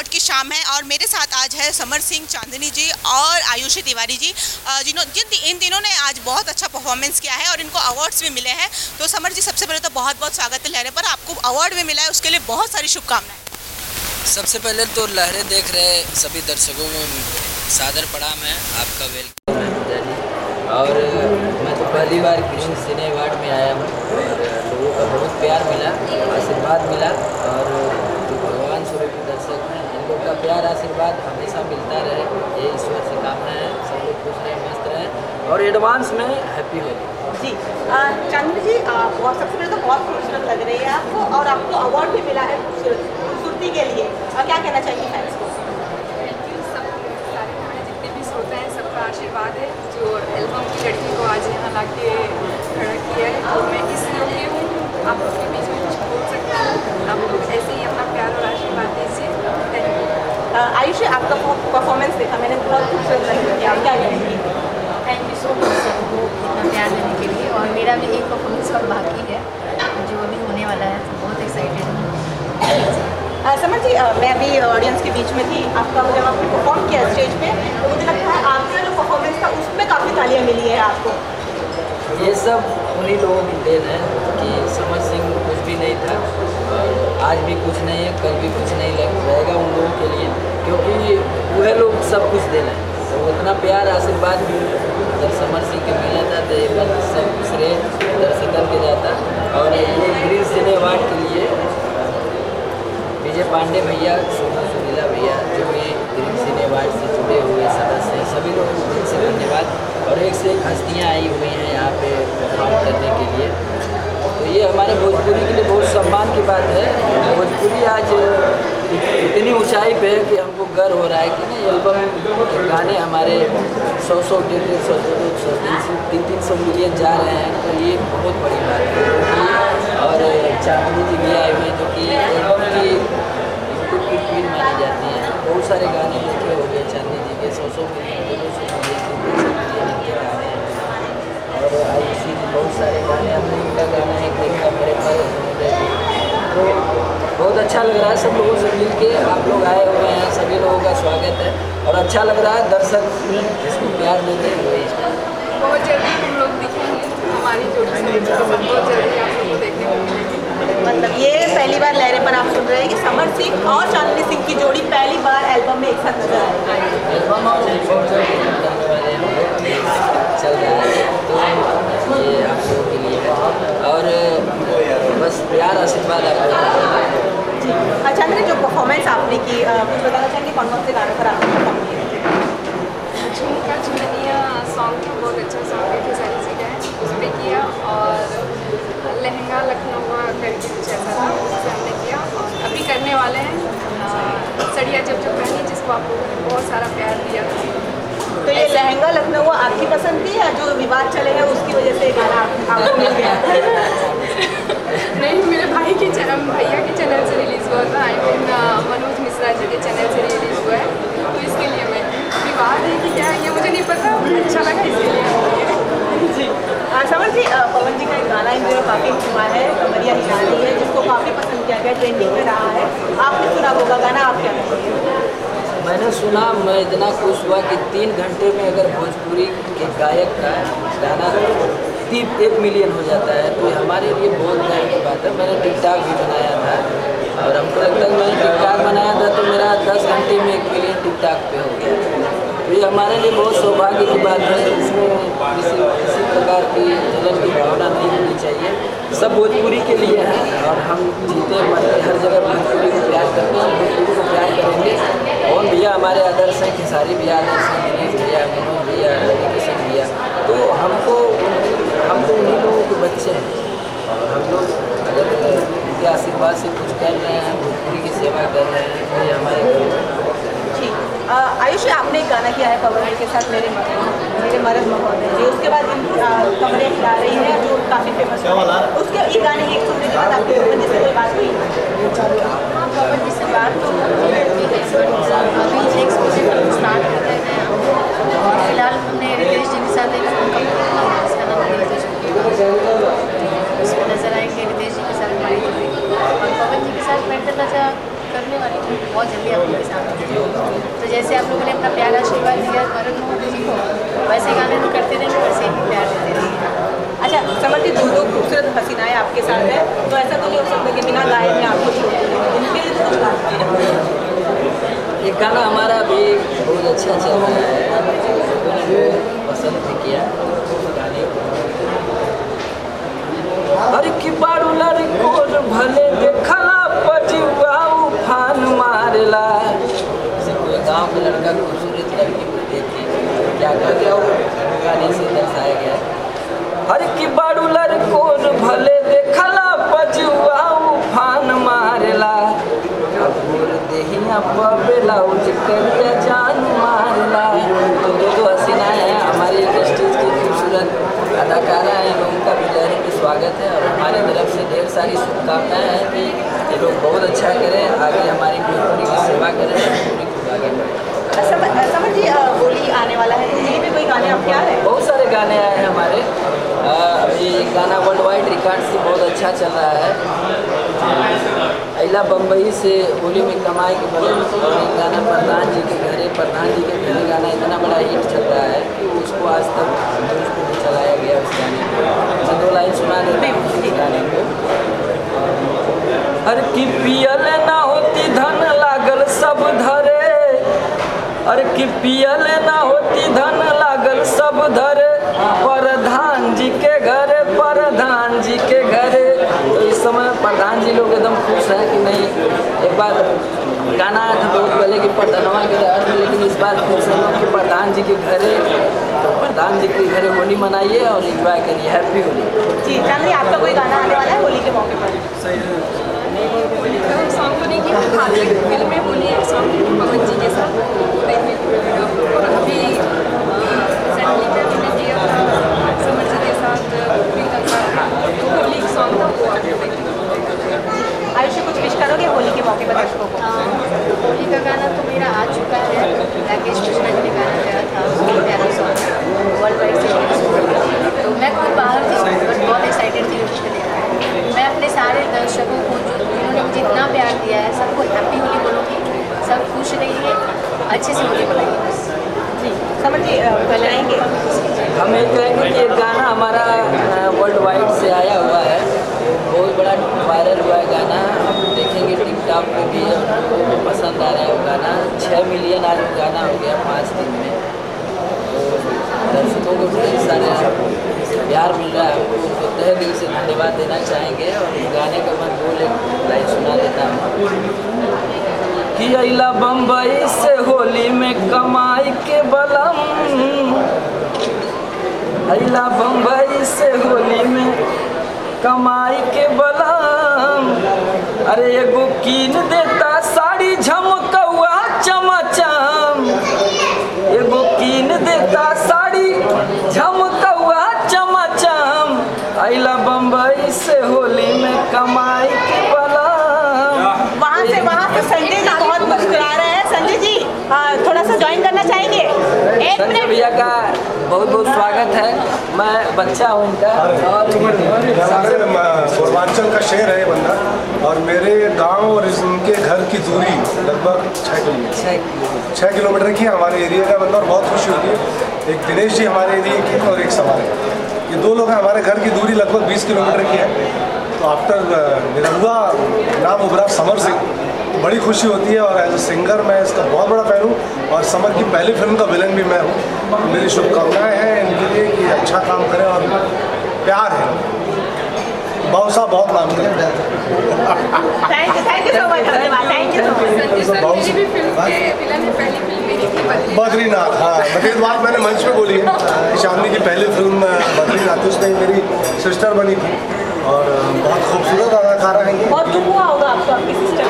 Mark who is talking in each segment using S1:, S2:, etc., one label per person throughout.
S1: Award की शाम है और मेरे साथ आज है समर सिंह चांदनी जी और आयुषी तिवारी जी जिन्हों, जिन इन तीनों ने आज बहुत अच्छा परफॉर्मेंस किया है और इनको अवार्ड्स भी मिले हैं। तो समर जी, सबसे पहले तो बहुत बहुत स्वागत है लहरे पर। आपको अवार्ड भी मिला है, उसके लिए बहुत सारी शुभकामनाएँ।
S2: सबसे पहले तो लहरें देख रहे सभी दर्शकों को, सादर प्रणाम है, आपका वेलकम और मैं तो पहली बार कृष्ण सिने अवार्ड में आया हूँ और लोगों का बहुत प्यार मिला, आशीर्वाद मिला और जो भगवान स्वरूप के दर्शक हैं इन लोग का प्यार आशीर्वाद हमेशा मिलता रहे। ये ईश्वर से कामना है सब लोग खुश रहें मस्त रहें और एडवांस में हैप्पी होली
S1: जी चांदनी जी बहुत सबसे पहले तो बहुत खूबसूरत लग रही है आपको और आपको अवार्ड भी मिला है खूबसूरती के लिए। और क्या कहना चाहिए फैंस को?
S3: थैंक यू सब सारे हमारे जितने भी श्रोता हैं सबका आशीर्वाद है। जो एल्बम की लड़की को आज यहाँ ला के खड़ा किया है तो मैं इस योग्य हूँ। आप उसके बीच में कुछ बोल सकता हूँ। आप लोग ऐसे ही अपना प्यार और आशीर्वाद दीजिए।
S1: आयुषी आपका परफॉर्मेंस देखा मैंने बहुत खूबसूरत लग किया क्या कहेंगी
S4: थैंक यू सो मच सबको इतना प्यार देने के लिए। और मेरा भी एक परफॉर्मेंस और बाकी है जो अभी होने वाला है तो बहुत एक्साइटेड हूँ।
S1: अ, समर जी मैं अभी ऑडियंस के बीच में थी। आपका जब आपने परफॉर्म किया स्टेज पे तो मुझे लगता है आपका जो परफॉर्मेंस था उसमें काफ़ी तालियाँ मिली है आपको।
S2: ये सब उन्हीं लोगों की देन है कि समर सिंह कुछ भी नहीं था। आज भी कुछ नहीं है, कल भी कुछ नहीं रहेगा उन लोगों के लिए, क्योंकि वह लोग सब कुछ देना है। तो उतना प्यार, आशीर्वाद भी जब समर सिंह के मिला था तो बार सब श्रेय दर्शकन के जाता और ये ग्रीन सिने अवार्ड के लिए विजय पांडे भैया, सोनू सुनीला भैया, जो भी ग्रीन सिने अवार्ड से जुड़े हुए सदस्य हैं, सभी लोगों को दिल से धन्यवाद। और एक से एक हस्तियाँ आई हुई हैं यहाँ पे परफॉर्म करने के लिए। ये हमारे भोजपुरी के लिए बहुत सम्मान की बात है। भोजपुरी आज इतनी ऊंचाई पे है कि हमको गर्व हो रहा है कि ना एल्बम गाने हमारे सौ सौ, डेढ़ डेढ़ सौ, दो दो सौ, तीन सौ, तीन तीन सौ मिलियन जा रहे हैं। तो ये बहुत बड़ी बात है। और चांदनी जी भी आए हुए जो कि एल्बम की मानी जाती हैं। बहुत सारे गाने देखे हो गए चांदनी जी के सौ सौ मिलियन दो दो सौ मिलियन तीन तीन सौ मिलियन इनके गाने हैं और आयुषी जी बहुत सारे गाने हमने इनका गाना है देखा मेरे पर तो बहुत अच्छा लग रहा है सब लोगों से मिल के। आप लोग आए हुए हैं सभी लोगों का स्वागत है। और अच्छा लग रहा है दर्शक जिसको प्यार देते हैं। वही
S3: बहुत जल्दी हम लोग दिखेंगे। हमारी जोड़ी बहुत जल्दी आप लोग देखने को मिलेगी।
S1: मतलब ये पहली बार लहरे पर आप सुन रहे हैं कि समर सिंह और चांदनी सिंह की जोड़ी पहली बार एल्बम में एक साथ नज़र आएगी
S2: और हैं है तो ये आप लोगों के लिए और बस प्यार आशीर्वाद आप लोगों का है।
S1: अच्छा चांदनी जो परफॉर्मेंस आपने की कुछ बताना चाहेंगे? कौन कौन से गानों पर आपने परफॉर्म किया
S3: झुमका झुमनिया सॉन्ग था बहुत अच्छा सॉन्ग है खेसारी जी का है उस पर किया और लहंगा लखनऊ करके कुछ ऐसा था उससे हमने किया। और अभी करने वाले हैं सड़िया जब जब पहनी जिसको आप लोगों ने बहुत सारा प्यार दिया।
S1: तो ये लहंगा लखनऊ आपकी पसंद थी या जो विवाद चले हैं उसकी वजह से गाना आपको मिल गया
S3: नहीं मेरे भाई के चैनल भैया के चैनल से रिलीज़ हुआ था आई मीन मनोज मिश्रा जी के चैनल से रिलीज़ हुआ है तो इसके लिए मैं विवाद है कि क्या है ये मुझे नहीं पता अच्छा लगा इसके लिए
S1: जी अ, समर जी अ, पवन जी का एक गाना इन दिनों काफ़ी हुआ है कमरिया हिलानी है जिसको काफ़ी पसंद किया गया ट्रेंडिंग में रहा आपने सुना होगा गाना, आप क्या
S2: मैंने सुना, मैं इतना खुश हुआ कि तीन घंटे में अगर भोजपुरी के गायक का गाना तीन, एक मिलियन हो जाता है तो हमारे लिए बहुत गर्व की बात है। मैंने टिकटॉक भी बनाया था, और हमको लगता है मैंने टिकटॉक बनाया था तो मेरा दस घंटे में एक मिलियन टिकटॉक पे हो गया। तो ये हमारे लिए बहुत सौभाग्य की बात है, इसमें किसी किसी प्रकार की जलन की भावना नहीं होनी चाहिए। सब भोजपुरी के लिए है। और हम जीते, मरते, हर जगह भोजपुरी को प्यार करते हैं, भोजपुरी को प्यार करेंगे। और भैया हमारे आदर्श हैं, खेसारी भैया, आदर्श हैं, दिनेश भैया, मनोज भैया रवि किशन भैया। तो हमको हम तो उन्हीं लोगों के बच्चे हैं। और हम लोग अगर, उनके आशीर्वाद से कुछ कर रहे हैं, भोजपुरी की सेवा कर रहे हैं तो ये हमारे।
S1: ठीक। आयुष आपने गाना किया है, पवन के साथ, मेरे मरद मेरे मरद महोदय जी। उसके बाद इन अ, कमरे खिला रही है जो काफ़ी फ़ेमस है। उसके ये गाने एक सुनने के बाद आपकी पवन जी से कोई बात हुई?
S4: हाँ पवन जी से बात तो होती रहती बट अभी नेक्स्ट प्रोजेक्ट स्टार्ट कर रहे हैं और फ़िलहाल हमने रितेश जी के साथ एक फ़िल्म का नाम है रितेश उसमें नज़र आएँगे रितेश जी के साथ हमारी और पवन जी के साथ करने वाली थी बहुत जल्दी आप लोगों के सामने तो जैसे आप लोगों ने अपना प्यार आशीर्वाद दिया भरत मोहन जी को वैसे गाने तो करते रहेंगे वैसे ही प्यार देते रहेंगे
S1: अच्छा समझ दो दो खूबसूरत हसीनाएँ आपके साथ हैं तो ऐसा तो नहीं हो सकता कि बिना गाय में आपको छोड़ लिए तो कुछ बात कीजिए।
S2: ये गाना हमारा भी बहुत अच्छा चल रहा है लोगों ने पसंद भी किया गाने को अरे की बारू लड़को भले देखला पजुआ उफान मारेला जैसे कोई गाँव का लड़का खूबसूरत लड़की को देखे क्या कर गया वो गाने से दर्शाया गया है हर की बारू लड़को भले देखला पजुआ उफान मारेला अब बोल देहिया पबेला उज करिया जान मारेला तो दो दो हसीनाएँ हैं हमारी इंडस्ट्रीज़ की खूबसूरत अदाकारा हैं लोगों का भी लहर में स्वागत है और हमारी तरफ़ से ढेर सारी शुभकामनाएँ हैं कि ये लोग बहुत अच्छा करें आगे हमारी भोजपुरी की सेवा करें पूरी भोजपुरी को आगे बढ़ें।
S1: समझ समर जी होली आने वाला है तो में भी कोई गाने आपके क्या है? हैं
S2: बहुत सारे गाने आए हैं हमारे। अभी गाना वर्ल्ड वाइड रिकॉर्ड से बहुत अच्छा चल रहा है। अला बम्बई से होली में कमाई के बगल गाना प्रधान जी के घरे, प्रधान जी के घरे गाना इतना बड़ा हिट चल रहा है कि उसको आज तक न्यूज़ को भी चलाया गया उस गाने को दो लाइन सुना देता उस गाने को। अरे की पियल ना होती धन लागल सब धरे। अरे की पियल ना होती धन लागल सब धरे प्रधान जी के घरे प्रधान जी के घरे तो इस समय प्रधान खुश हैं कि नहीं एक बार गाना आया था बहुत पहले कि प्रधानवा के घर में लेकिन इस बार खुश हैं लोग कि प्रधान जी के घरे तो प्रधान जी के घरे होली मनाइए और इंजॉय करिए हैप्पी होली।
S1: जी आपका कोई गाना आने वाला है होली के मौके पर?
S3: सॉन्ग तो नहीं किया हाँ एक फ़िल्म में बोली एक सॉन्ग पवन जी के साथ देखने को मिलेगा और अभी रिसेंटली मैंने किया था समर जी के साथ प्रीतम का तो सॉन्ग था वो आपको देखने को मिलेगा
S1: आयुषी कुछ विश करोगे होली के मौके पर दर्शकों को
S4: होली का गाना तो मेरा आ चुका है राकेश कृष्णा जी ने गाना गाया था बहुत प्यारा सॉन्ग वर्ल्ड वाइड से release हुआ। तो मैं खुद बाहर थी बट बहुत एक्साइटेड थी उसके लिए मैं अपने सारे दर्शकों को जो जिन्होंने मुझे इतना प्यार दिया है सबको हैप्पी होली बोलूँगी सब खुश रहिए अच्छे से
S1: जी अ, बताएँगे
S2: हम ये कहेंगे कि ये गाना हमारा वर्ल्ड वाइड से आया हुआ है। बहुत बड़ा वायरल हुआ है गाना। हम देखेंगे टिकटॉक पे भी लोगों को पसंद आ रहा है वो गाना। छः मिलियन आज गाना हो गया पाँच दिन में। तो दर्शकों को ढेर सारे प्यार मिल रहा है उनको तहे दिल से धन्यवाद देना चाहेंगे और गाने का मैं एक लाइन सुना देता हूँ। कि अला बम्बई से होली में कमाई के बलम। अला बम्बई से होली में कमाई के बलम। अरे एगो कीन देता साड़ी झमकौआ चमचम। एगो कीन देता साड़ी झमकौआ चमचम। अला बम्बई से होली में कमाई
S1: संजय
S2: भैया का बहुत बहुत स्वागत है। मैं बच्चा हूँ और
S5: पूर्वांचल का शहर है बंदा। और मेरे गाँव और इनके घर की दूरी लगभग छः किलोमीटर।
S2: छः किलोमीटर।
S5: की हमारे एरिया का बंदा और बहुत खुशी होती है। एक दिनेश जी हमारे एरिया के और एक सवाल है ये दो लोग हैं हमारे घर की दूरी लगभग 20 किलोमीटर की है। तो आफ्टर निरहुआ नाम उभरा समर सिंह। बड़ी खुशी होती है और एज ए सिंगर मैं इसका बहुत बड़ा फ़ैन हूँ और समर की पहली फ़िल्म का विलन भी मैं हूँ। मेरी शुभकामनाएँ हैं इनके लिए कि अच्छा काम करें और प्यार है। साहब बहुत नाम
S3: है बद्री
S5: बद्रीनाथ। हाँ। बद्रीनाथ बात मैंने मंच पे बोली है। चांदनी की पहली फ़िल्म बद्रीनाथ उसमें मेरी सिस्टर बनी थी। और बहुत खूबसूरत अदाकारा है ये।
S1: बहुत दुख हुआ होगा आपको आपकी सिस्टर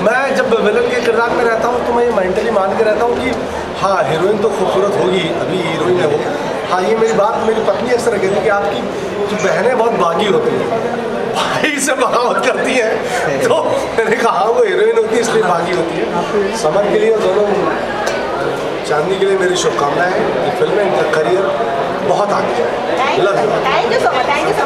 S5: मैं जब विलन के किरदार में रहता हूँ तो मैं ये मेंटली मान के रहता हूँ कि हाँ हीरोइन तो खूबसूरत होगी अभी हीरोइन है वो। हाँ ये मेरी बात मेरी पत्नी अक्सर कहती है कि आपकी जो बहनें बहुत बागी होती हैं भाई से बगावत करती हैं। तो मैंने कहा हाँ, वो हीरोइन होती है इसलिए बागी होती है। समर के लिए दोनों चांदनी के लिए मेरी शुभकामनाएँ हैं कि फ़िल्म में इनका करियर बहुत आगे जाए। Love you
S1: thank you so much thank you so